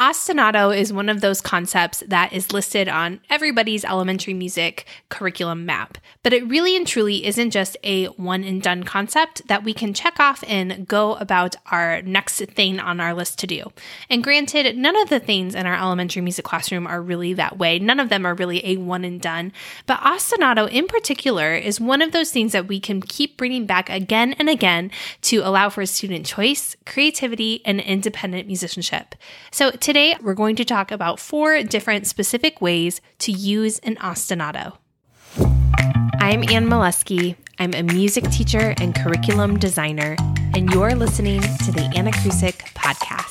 Ostinato is one of those concepts that is listed on everybody's elementary music curriculum map, but it really and truly isn't just a one and done concept that we can check off and go about our next thing on our list to do. And granted, none of the things in our elementary music classroom are really that way. None of them are really a one and done, but ostinato in particular is one of those things that we can keep bringing back again and again to allow for student choice, creativity, and independent musicianship. So Today, we're going to talk about four different specific ways to use an ostinato. I'm Anne Mileski. I'm a music teacher and curriculum designer, and you're listening to the Anna Krusick podcast.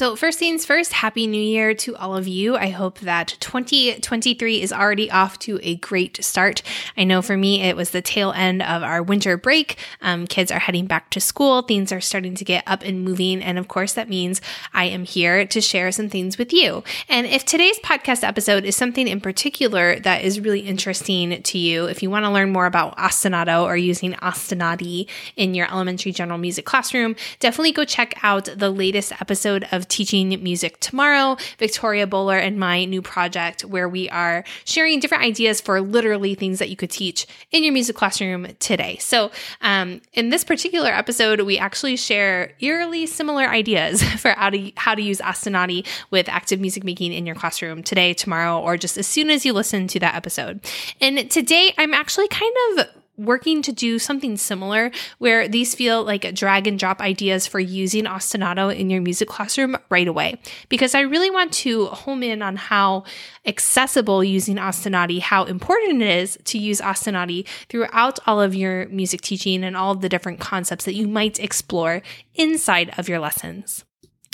So, first things first, Happy New Year to all of you. I hope that 2023 is already off to a great start. I know for me, it was the tail end of our winter break. Um, kids are heading back to school, things are starting to get up and moving. And of course, that means I am here to share some things with you. And if today's podcast episode is something in particular that is really interesting to you, if you want to learn more about ostinato or using ostinati in your elementary general music classroom, definitely go check out the latest episode of of Teaching Music Tomorrow, Victoria Boler, and my new project where we are sharing different ideas for literally things that you could teach in your music classroom today. So, um, in this particular episode, we actually share eerily similar ideas for how to, how to use Ostinati with active music making in your classroom today, tomorrow, or just as soon as you listen to that episode. And today, I'm actually kind of working to do something similar where these feel like drag and drop ideas for using ostinato in your music classroom right away. Because I really want to home in on how accessible using ostinati, how important it is to use ostinati throughout all of your music teaching and all of the different concepts that you might explore inside of your lessons.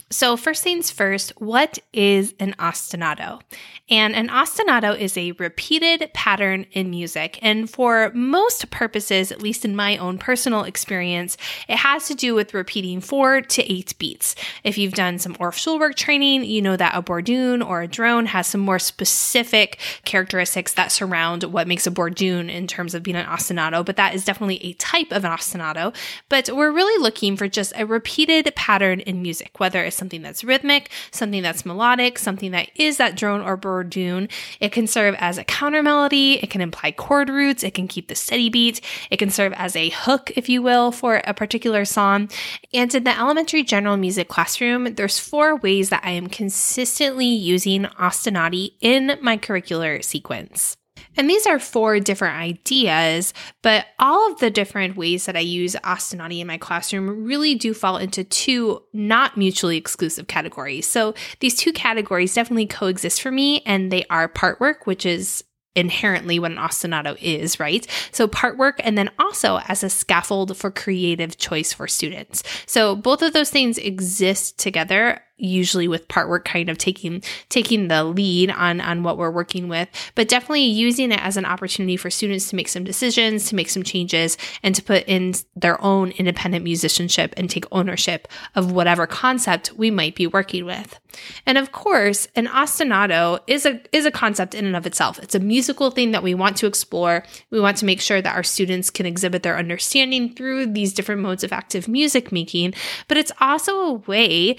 So, first things first, what is an ostinato? And an ostinato is a repeated pattern in music. And for most purposes, at least in my own personal experience, it has to do with repeating four to eight beats. If you've done some Orff Schulwerk training, you know that a bourdon or a drone has some more specific characteristics that surround what makes a bourdon in terms of being an ostinato, but that is definitely a type of an ostinato. But we're really looking for just a repeated pattern in music, whether it's something that's rhythmic, something that's melodic, something that is that drone or bourdon. It can serve as a counter melody, it can imply chord roots, it can keep the steady beat, it can serve as a hook, if you will, for a particular song. And in the elementary general music classroom, there's four ways that I am consistently using ostinati in my curricular sequence. And these are four different ideas, but all of the different ways that I use Ostinati in my classroom really do fall into two not mutually exclusive categories. So these two categories definitely coexist for me, and they are part work, which is inherently what an ostinato is, right? So part work and then also as a scaffold for creative choice for students. So both of those things exist together usually with part work kind of taking taking the lead on on what we're working with but definitely using it as an opportunity for students to make some decisions to make some changes and to put in their own independent musicianship and take ownership of whatever concept we might be working with. And of course an ostinato is a is a concept in and of itself. It's a musical thing that we want to explore. We want to make sure that our students can exhibit their understanding through these different modes of active music making but it's also a way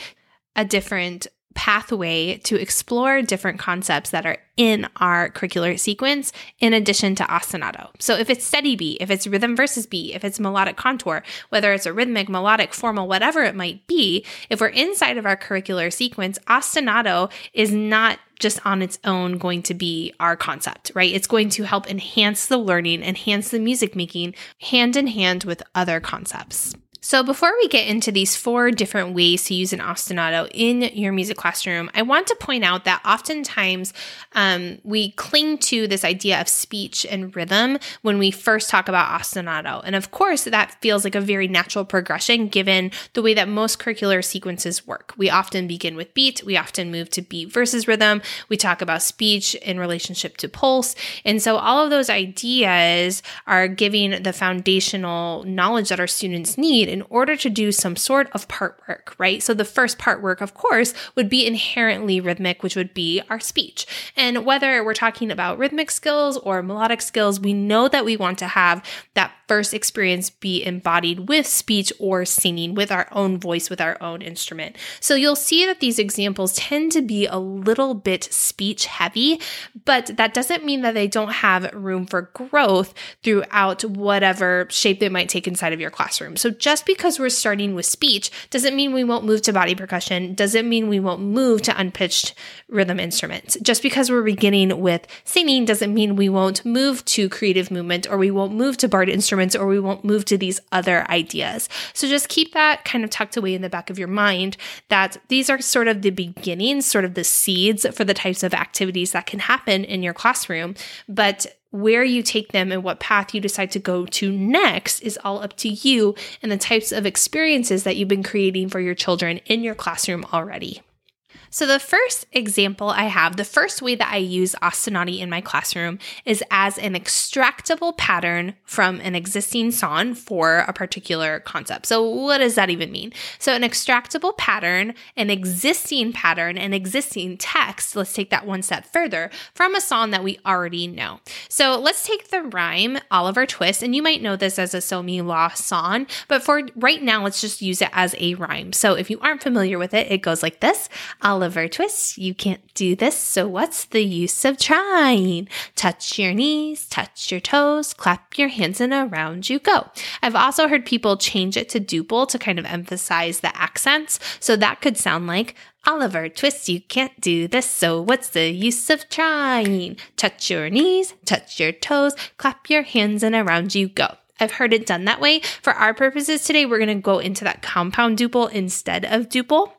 a different pathway to explore different concepts that are in our curricular sequence in addition to ostinato. So if it's steady beat, if it's rhythm versus beat, if it's melodic contour, whether it's a rhythmic, melodic, formal, whatever it might be, if we're inside of our curricular sequence, ostinato is not just on its own going to be our concept, right? It's going to help enhance the learning, enhance the music making hand in hand with other concepts. So, before we get into these four different ways to use an ostinato in your music classroom, I want to point out that oftentimes um, we cling to this idea of speech and rhythm when we first talk about ostinato. And of course, that feels like a very natural progression given the way that most curricular sequences work. We often begin with beat, we often move to beat versus rhythm, we talk about speech in relationship to pulse. And so, all of those ideas are giving the foundational knowledge that our students need need in order to do some sort of part work, right? So the first part work, of course, would be inherently rhythmic, which would be our speech. And whether we're talking about rhythmic skills or melodic skills, we know that we want to have that first experience be embodied with speech or singing with our own voice, with our own instrument. So you'll see that these examples tend to be a little bit speech heavy, but that doesn't mean that they don't have room for growth throughout whatever shape they might take inside of your classroom. So just because we're starting with speech doesn't mean we won't move to body percussion, doesn't mean we won't move to unpitched rhythm instruments. Just because we're beginning with singing doesn't mean we won't move to creative movement or we won't move to barred instruments or we won't move to these other ideas. So just keep that kind of tucked away in the back of your mind that these are sort of the beginnings, sort of the seeds for the types of activities that can happen in your classroom. But where you take them and what path you decide to go to next is all up to you and the types of experiences that you've been creating for your children in your classroom already. So, the first example I have, the first way that I use ostinati in my classroom is as an extractable pattern from an existing song for a particular concept. So, what does that even mean? So, an extractable pattern, an existing pattern, an existing text, let's take that one step further, from a song that we already know. So, let's take the rhyme Oliver Twist, and you might know this as a So Mi La song, but for right now, let's just use it as a rhyme. So, if you aren't familiar with it, it goes like this. Oliver Twist, you can't do this, so what's the use of trying? Touch your knees, touch your toes, clap your hands, and around you go. I've also heard people change it to duple to kind of emphasize the accents, so that could sound like Oliver Twist, you can't do this, so what's the use of trying? Touch your knees, touch your toes, clap your hands, and around you go. I've heard it done that way. For our purposes today, we're going to go into that compound duple instead of duple.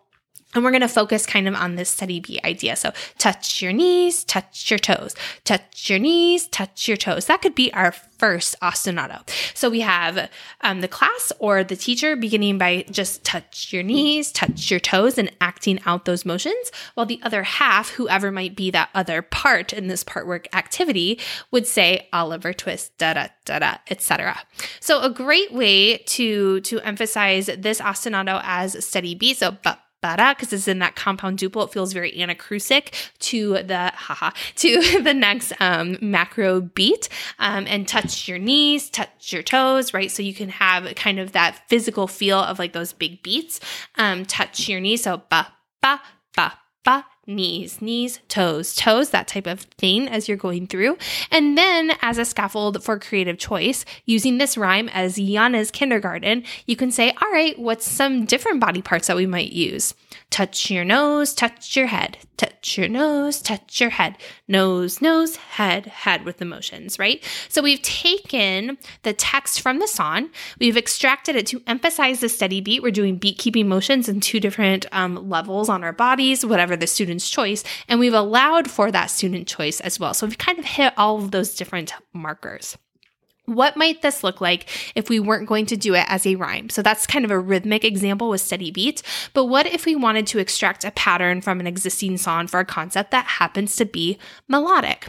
And we're going to focus kind of on this steady beat idea. So touch your knees, touch your toes, touch your knees, touch your toes. That could be our first ostinato. So we have um, the class or the teacher beginning by just touch your knees, touch your toes, and acting out those motions, while the other half, whoever might be that other part in this part work activity, would say Oliver twist, da da da da, etc. So a great way to to emphasize this ostinato as steady beat. So but bara because it's in that compound duple. It feels very anacrusic to the haha to the next um, macro beat. Um, and touch your knees, touch your toes, right? So you can have kind of that physical feel of like those big beats. Um, touch your knees, so ba ba ba ba knees, knees, toes, toes, that type of thing as you're going through. And then as a scaffold for creative choice, using this rhyme as Yana's kindergarten, you can say, all right, what's some different body parts that we might use? Touch your nose, touch your head, touch your nose, touch your head, nose, nose, head, head with emotions, right? So we've taken the text from the song, we've extracted it to emphasize the steady beat. We're doing beat keeping motions in two different um, levels on our bodies, whatever the student's choice, and we've allowed for that student choice as well. So we've kind of hit all of those different markers. What might this look like if we weren't going to do it as a rhyme? So that's kind of a rhythmic example with steady beat. But what if we wanted to extract a pattern from an existing song for a concept that happens to be melodic?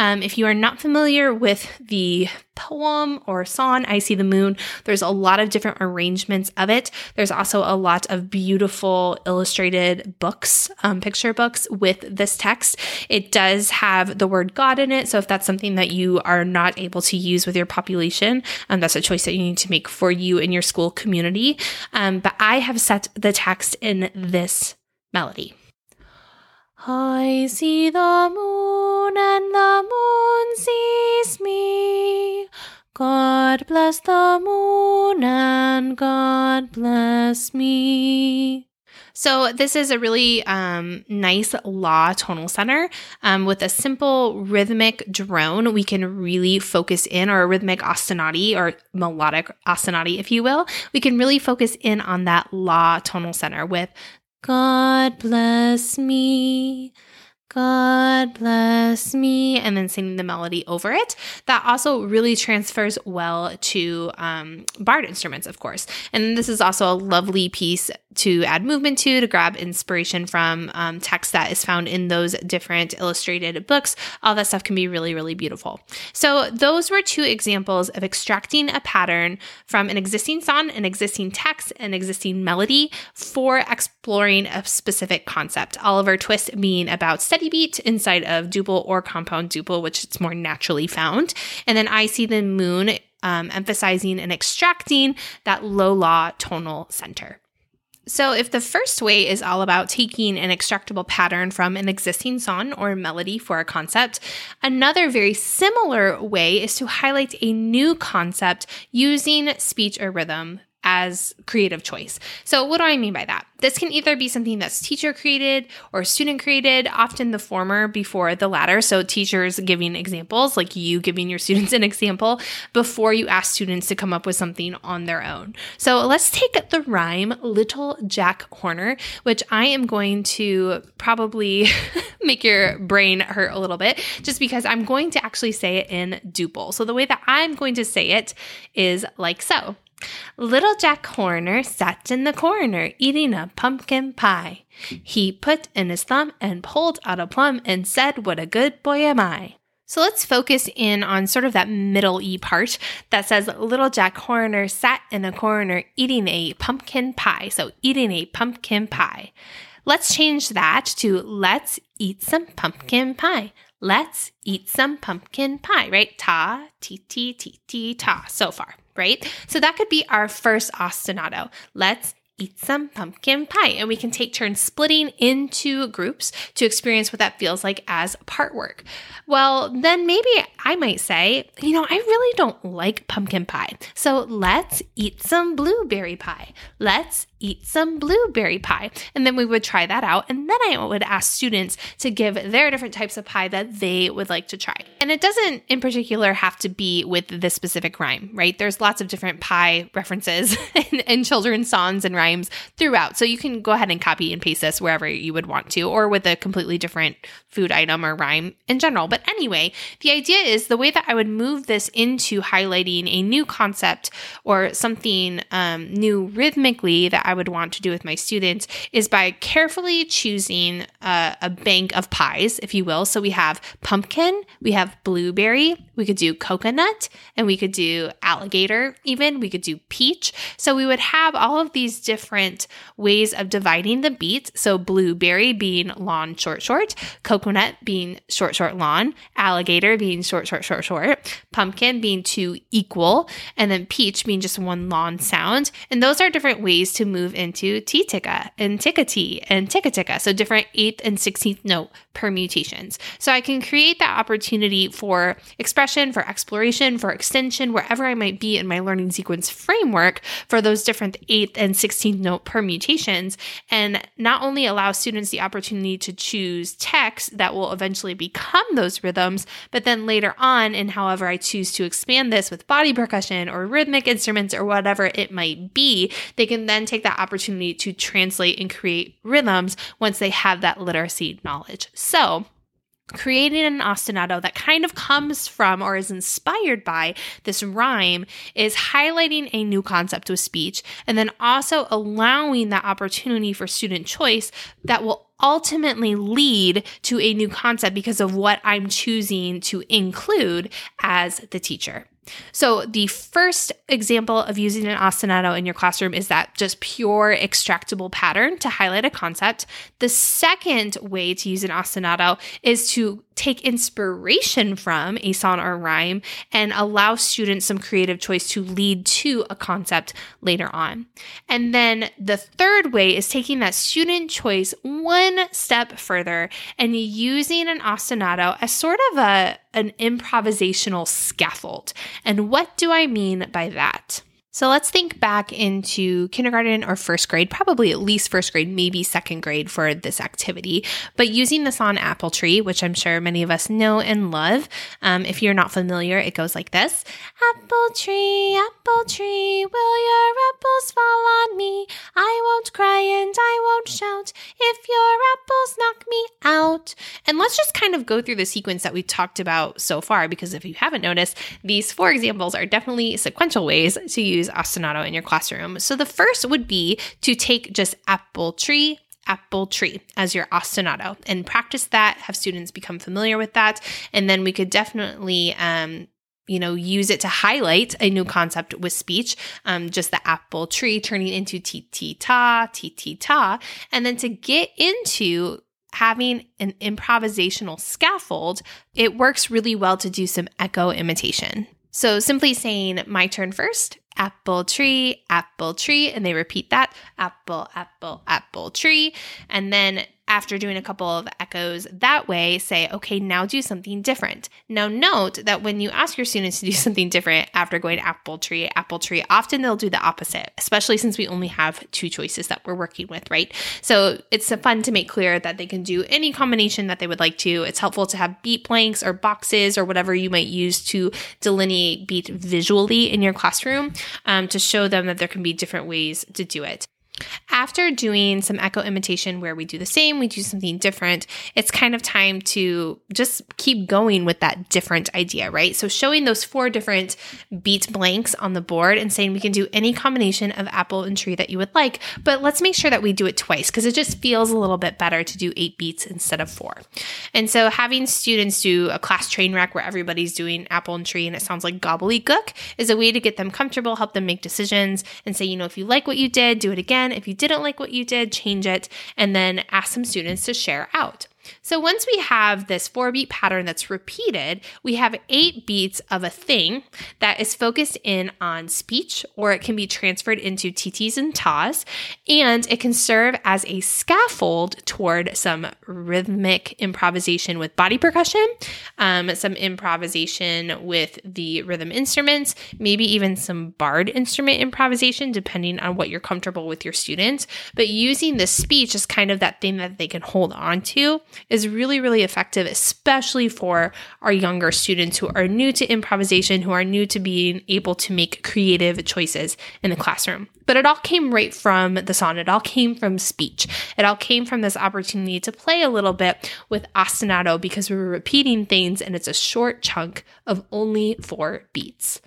Um, if you are not familiar with the poem or song, I See the Moon, there's a lot of different arrangements of it. There's also a lot of beautiful illustrated books, um, picture books with this text. It does have the word God in it. So if that's something that you are not able to use with your population, um, that's a choice that you need to make for you in your school community. Um, but I have set the text in this melody. I see the moon and the moon sees me. God bless the moon and God bless me. So this is a really um, nice la tonal center um, with a simple rhythmic drone. We can really focus in, or a rhythmic ostinati or melodic ostinati, if you will. We can really focus in on that la tonal center with God bless me. God bless me, and then singing the melody over it. That also really transfers well to um, barred instruments, of course. And this is also a lovely piece to add movement to, to grab inspiration from um, text that is found in those different illustrated books. All that stuff can be really, really beautiful. So, those were two examples of extracting a pattern from an existing song, an existing text, an existing melody for exploring a specific concept. Oliver Twist being about steady beat inside of duple or compound duple, which it's more naturally found. And then I see the moon um, emphasizing and extracting that low law tonal center. So, if the first way is all about taking an extractable pattern from an existing song or melody for a concept, another very similar way is to highlight a new concept using speech or rhythm as creative choice. So, what do I mean by that? This can either be something that's teacher created or student created, often the former before the latter. So, teachers giving examples, like you giving your students an example before you ask students to come up with something on their own. So, let's take the rhyme Little Jack Horner, which I am going to probably make your brain hurt a little bit just because I'm going to actually say it in duple. So, the way that I'm going to say it is like so. Little Jack Horner sat in the corner eating a pumpkin pie. He put in his thumb and pulled out a plum and said, What a good boy am I. So let's focus in on sort of that middle E part that says Little Jack Horner sat in a corner eating a pumpkin pie. So eating a pumpkin pie. Let's change that to let's eat some pumpkin pie. Let's eat some pumpkin pie, right? Ta, ti, ti, ti, ti, ta, so far right? So that could be our first ostinato. Let's eat some pumpkin pie. And we can take turns splitting into groups to experience what that feels like as part work. Well, then maybe I might say, you know, I really don't like pumpkin pie. So let's eat some blueberry pie. Let's eat some blueberry pie. And then we would try that out. And then I would ask students to give their different types of pie that they would like to try. And it doesn't in particular have to be with this specific rhyme, right? There's lots of different pie references in children's songs and rhymes throughout. So you can go ahead and copy and paste this wherever you would want to, or with a completely different food item or rhyme in general. But anyway, the idea is the way that I would move this into highlighting a new concept or something um, new rhythmically that I would want to do with my students is by carefully choosing a, a bank of pies, if you will. So we have pumpkin, we have blueberry, we could do coconut, and we could do alligator, even. We could do peach. So we would have all of these different ways of dividing the beats. So blueberry being long, short, short, coconut being short, short, long, alligator being short, short, short, short, pumpkin being two equal, and then peach being just one long sound. And those are different ways to move move into T ticka and ticka T and ticka ticka. So different eighth and 16th note permutations. So I can create that opportunity for expression, for exploration, for extension, wherever I might be in my learning sequence framework for those different eighth and 16th note permutations. And not only allow students the opportunity to choose text that will eventually become those rhythms, but then later on, in however I choose to expand this with body percussion or rhythmic instruments or whatever it might be, they can then take that opportunity to translate and create rhythms once they have that literacy knowledge. So, creating an ostinato that kind of comes from or is inspired by this rhyme is highlighting a new concept with speech and then also allowing that opportunity for student choice that will ultimately lead to a new concept because of what I'm choosing to include as the teacher. So, the first example of using an ostinato in your classroom is that just pure extractable pattern to highlight a concept. The second way to use an ostinato is to take inspiration from a song or rhyme and allow students some creative choice to lead to a concept later on. And then the third way is taking that student choice one step further and using an ostinato as sort of a an improvisational scaffold. And what do I mean by that? So let's think back into kindergarten or first grade, probably at least first grade, maybe second grade for this activity. But using the song Apple Tree, which I'm sure many of us know and love. Um, if you're not familiar, it goes like this Apple tree, apple tree, will your apples fall on me? I won't cry and I won't shout if your apples knock me out. And let's just kind of go through the sequence that we talked about so far, because if you haven't noticed, these four examples are definitely sequential ways to use ostinato in your classroom. So the first would be to take just apple tree, apple tree as your ostinato and practice that, have students become familiar with that. And then we could definitely, um, you know, use it to highlight a new concept with speech, um, just the apple tree turning into ti ti ta, ti ti ta. And then to get into having an improvisational scaffold, it works really well to do some echo imitation. So simply saying my turn first, apple tree, apple tree, and they repeat that apple, apple, apple tree. And then after doing a couple of echoes that way, say, okay, now do something different. Now, note that when you ask your students to do something different after going apple tree, apple tree, often they'll do the opposite, especially since we only have two choices that we're working with, right? So it's fun to make clear that they can do any combination that they would like to. It's helpful to have beat blanks or boxes or whatever you might use to delineate beat visually in your classroom um, to show them that there can be different ways to do it. After doing some echo imitation where we do the same, we do something different, it's kind of time to just keep going with that different idea, right? So showing those four different beat blanks on the board and saying we can do any combination of apple and tree that you would like, but let's make sure that we do it twice because it just feels a little bit better to do eight beats instead of four. And so having students do a class train wreck where everybody's doing apple and tree and it sounds like gobbledygook is a way to get them comfortable, help them make decisions and say, you know, if you like what you did, do it again if you didn't like what you did, change it, and then ask some students to share out. So once we have this four beat pattern that's repeated, we have eight beats of a thing that is focused in on speech, or it can be transferred into TTs and TAs, and it can serve as a scaffold toward some rhythmic improvisation with body percussion, um, some improvisation with the rhythm instruments, maybe even some barred instrument improvisation, depending on what you're comfortable with your students. But using the speech is kind of that thing that they can hold on to is really, really effective, especially for our younger students who are new to improvisation, who are new to being able to make creative choices in the classroom. But it all came right from the song. It all came from speech. It all came from this opportunity to play a little bit with ostinato because we were repeating things and it's a short chunk of only four beats.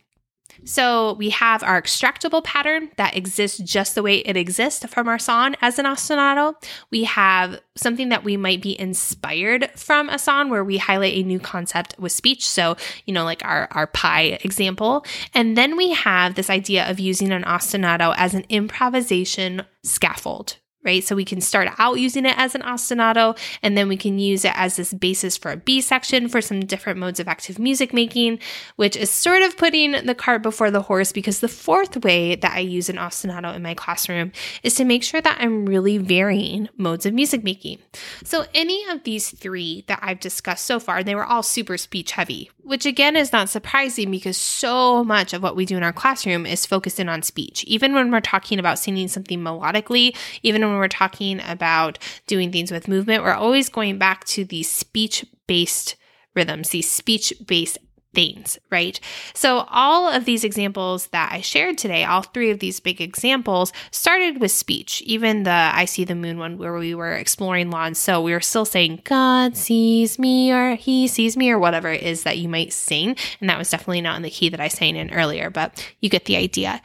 So we have our extractable pattern that exists just the way it exists from our song as an ostinato. We have something that we might be inspired from a song where we highlight a new concept with speech. So, you know, like our, our pie example. And then we have this idea of using an ostinato as an improvisation scaffold, right? So we can start out using it as an ostinato, and then we can use it as this basis for a B section for some different modes of active music making, which is sort of putting the cart before the horse because the fourth way that I use an ostinato in my classroom is to make sure that I'm really varying modes of music making. So any of these three that I've discussed so far, they were all super speech heavy, which again is not surprising because so much of what we do in our classroom is focused in on speech. Even when we're talking about singing something melodically, even when we're talking about doing things with movement, we're always going back to these speech based rhythms, these speech based things, right? So, all of these examples that I shared today, all three of these big examples, started with speech. Even the I See the Moon one, where we were exploring la and so, we were still saying, God sees me, or He sees me, or whatever it is that you might sing. And that was definitely not in the key that I sang in earlier, but you get the idea.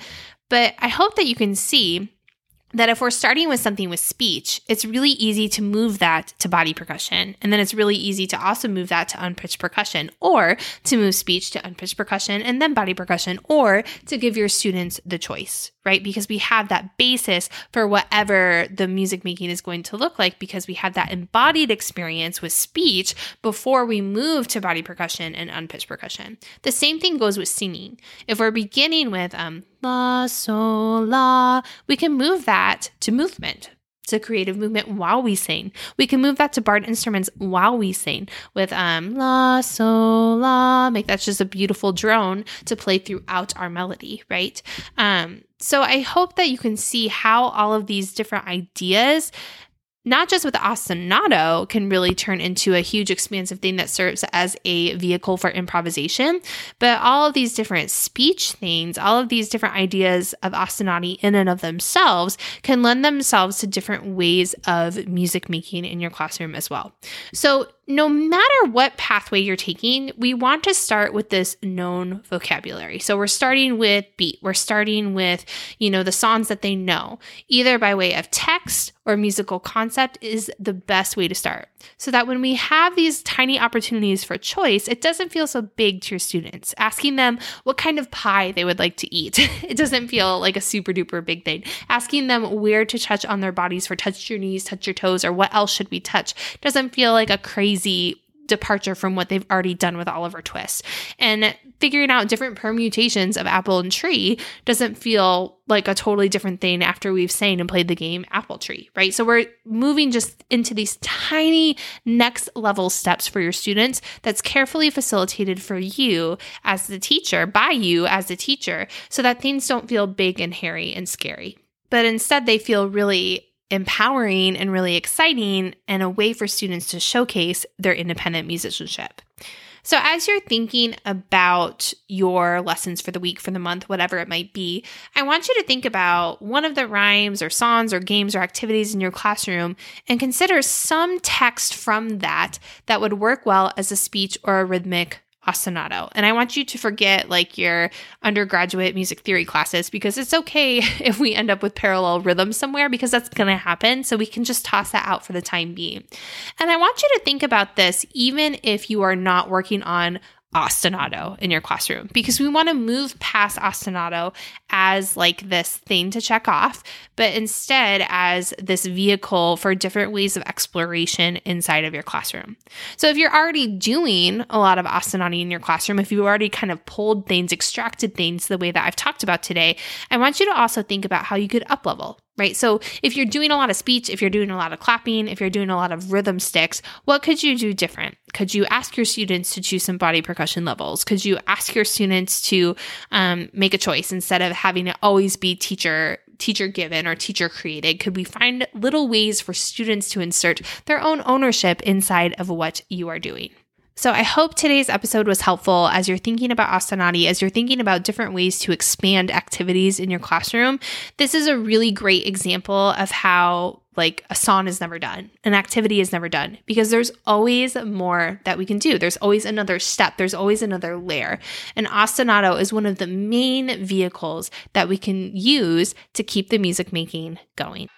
But I hope that you can see that if we're starting with something with speech, it's really easy to move that to body percussion. And then it's really easy to also move that to unpitched percussion or to move speech to unpitched percussion and then body percussion or to give your students the choice, right? Because we have that basis for whatever the music making is going to look like because we have that embodied experience with speech before we move to body percussion and unpitched percussion. The same thing goes with singing. If we're beginning with um, la, sol, la. We can move that to movement, to creative movement while we sing. We can move that to barred instruments while we sing with um la, sol, la. Make that just a beautiful drone to play throughout our melody, right? Um, so I hope that you can see how all of these different ideas not just with ostinato can really turn into a huge expansive thing that serves as a vehicle for improvisation but all of these different speech things all of these different ideas of ostinati in and of themselves can lend themselves to different ways of music making in your classroom as well. So no matter what pathway you're taking, we want to start with this known vocabulary. So we're starting with beat. We're starting with, you know, the songs that they know, either by way of text or musical concept is the best way to start. So that when we have these tiny opportunities for choice, it doesn't feel so big to your students. Asking them what kind of pie they would like to eat, it doesn't feel like a super duper big thing. Asking them where to touch on their bodies for touch your knees, touch your toes, or what else should we touch doesn't feel like a crazy departure from what they've already done with Oliver Twist. And figuring out different permutations of apple and tree doesn't feel like a totally different thing after we've sang and played the game apple tree, right? So we're moving just into these tiny next level steps for your students that's carefully facilitated for you as the teacher, by you as the teacher, so that things don't feel big and hairy and scary. But instead, they feel really empowering and really exciting and a way for students to showcase their independent musicianship. So, as you're thinking about your lessons for the week, for the month, whatever it might be, I want you to think about one of the rhymes or songs or games or activities in your classroom and consider some text from that that would work well as a speech or a rhythmic ostinato. And I want you to forget like your undergraduate music theory classes because it's okay if we end up with parallel rhythms somewhere because that's going to happen. So we can just toss that out for the time being. And I want you to think about this even if you are not working on ostinato in your classroom because we want to move past ostinato as like this thing to check off, but instead as this vehicle for different ways of exploration inside of your classroom. So if you're already doing a lot of ostinato in your classroom, if you've already kind of pulled things, extracted things the way that I've talked about today, I want you to also think about how you could up level right? So if you're doing a lot of speech, if you're doing a lot of clapping, if you're doing a lot of rhythm sticks, what could you do different? Could you ask your students to choose some body percussion levels? Could you ask your students to um, make a choice instead of having it always be teacher teacher given or teacher created? Could we find little ways for students to insert their own ownership inside of what you are doing? So I hope today's episode was helpful as you're thinking about Ostinati, as you're thinking about different ways to expand activities in your classroom. This is a really great example of how like a song is never done, an activity is never done because there's always more that we can do. There's always another step, there's always another layer. And ostinato is one of the main vehicles that we can use to keep the music making going.